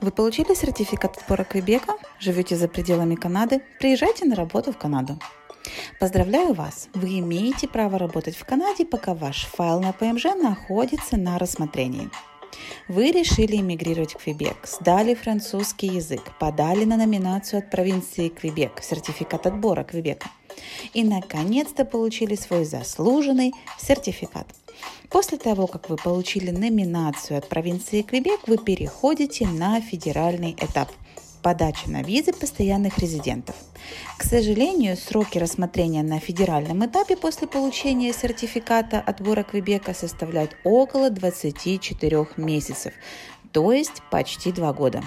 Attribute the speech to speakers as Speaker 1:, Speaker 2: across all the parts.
Speaker 1: Вы получили сертификат отбора Квебека? Живете за пределами Канады? Приезжайте на работу в Канаду. Поздравляю вас! Вы имеете право работать в Канаде, пока ваш файл на ПМЖ находится на рассмотрении. Вы решили эмигрировать в Квебек, сдали французский язык, подали на номинацию от провинции Квебек, сертификат отбора Квебека и, наконец-то, получили свой заслуженный сертификат. После того, как вы получили номинацию от провинции Квебек, вы переходите на федеральный этап – подача на визы постоянных резидентов. К сожалению, сроки рассмотрения на федеральном этапе после получения сертификата отбора Квебека составляют около 24 месяцев, то есть почти два года.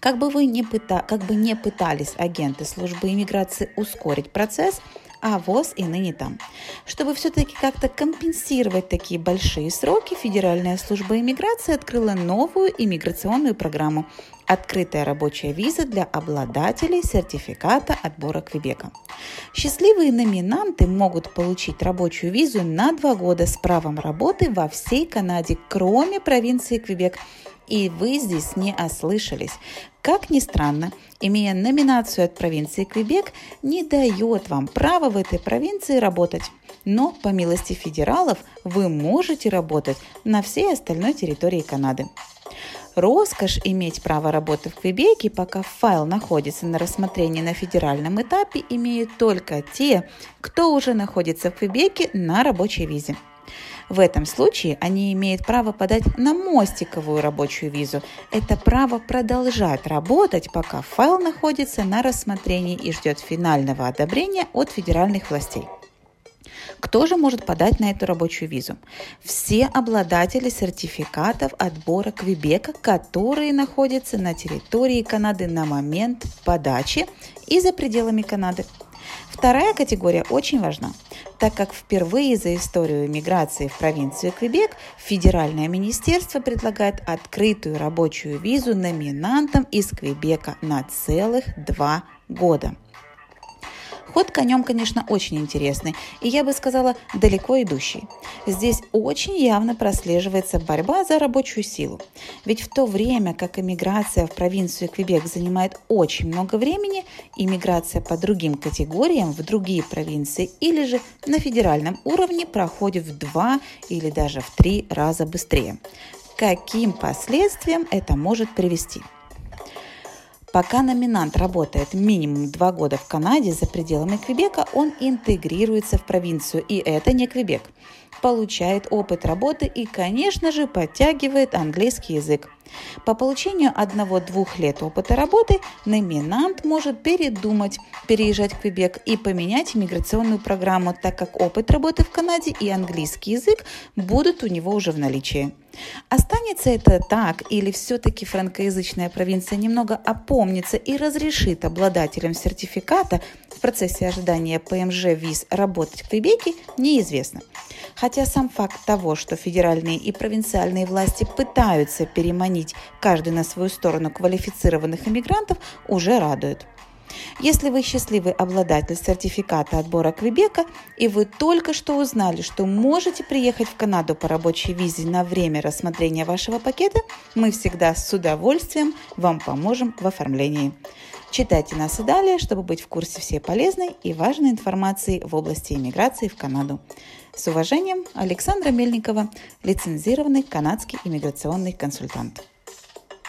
Speaker 1: Как бы вы не, пыта... как бы не пытались агенты службы иммиграции ускорить процесс, а ВОЗ и ныне там. Чтобы все-таки как-то компенсировать такие большие сроки, Федеральная служба иммиграции открыла новую иммиграционную программу «Открытая рабочая виза для обладателей сертификата отбора Квебека». Счастливые номинанты могут получить рабочую визу на два года с правом работы во всей Канаде, кроме провинции Квебек – и вы здесь не ослышались. Как ни странно, имея номинацию от провинции Квебек, не дает вам права в этой провинции работать. Но, по милости федералов, вы можете работать на всей остальной территории Канады. Роскошь иметь право работы в Квебеке, пока файл находится на рассмотрении на федеральном этапе, имеют только те, кто уже находится в Квебеке на рабочей визе. В этом случае они имеют право подать на мостиковую рабочую визу. Это право продолжать работать, пока файл находится на рассмотрении и ждет финального одобрения от федеральных властей. Кто же может подать на эту рабочую визу? Все обладатели сертификатов отбора Квебека, которые находятся на территории Канады на момент подачи и за пределами Канады. Вторая категория очень важна так как впервые за историю миграции в провинцию Квебек федеральное министерство предлагает открытую рабочую визу номинантам из Квебека на целых два года. Ход конем, конечно, очень интересный, и я бы сказала, далеко идущий. Здесь очень явно прослеживается борьба за рабочую силу. Ведь в то время, как иммиграция в провинцию Квебек занимает очень много времени, иммиграция по другим категориям в другие провинции или же на федеральном уровне проходит в два или даже в три раза быстрее. Каким последствиям это может привести? Пока номинант работает минимум два года в Канаде за пределами Квебека, он интегрируется в провинцию, и это не Квебек. Получает опыт работы и, конечно же, подтягивает английский язык. По получению одного-двух лет опыта работы номинант может передумать переезжать в Квебек и поменять иммиграционную программу, так как опыт работы в Канаде и английский язык будут у него уже в наличии. Останется это так или все-таки франкоязычная провинция немного опомнится и разрешит обладателям сертификата в процессе ожидания ПМЖ виз работать в Квебеке, неизвестно. Хотя сам факт того, что федеральные и провинциальные власти пытаются переманить каждый на свою сторону квалифицированных иммигрантов, уже радует. Если вы счастливый обладатель сертификата отбора Квебека, и вы только что узнали, что можете приехать в Канаду по рабочей визе на время рассмотрения вашего пакета, мы всегда с удовольствием вам поможем в оформлении. Читайте нас и далее, чтобы быть в курсе всей полезной и важной информации в области иммиграции в Канаду. С уважением, Александра Мельникова, лицензированный канадский иммиграционный консультант.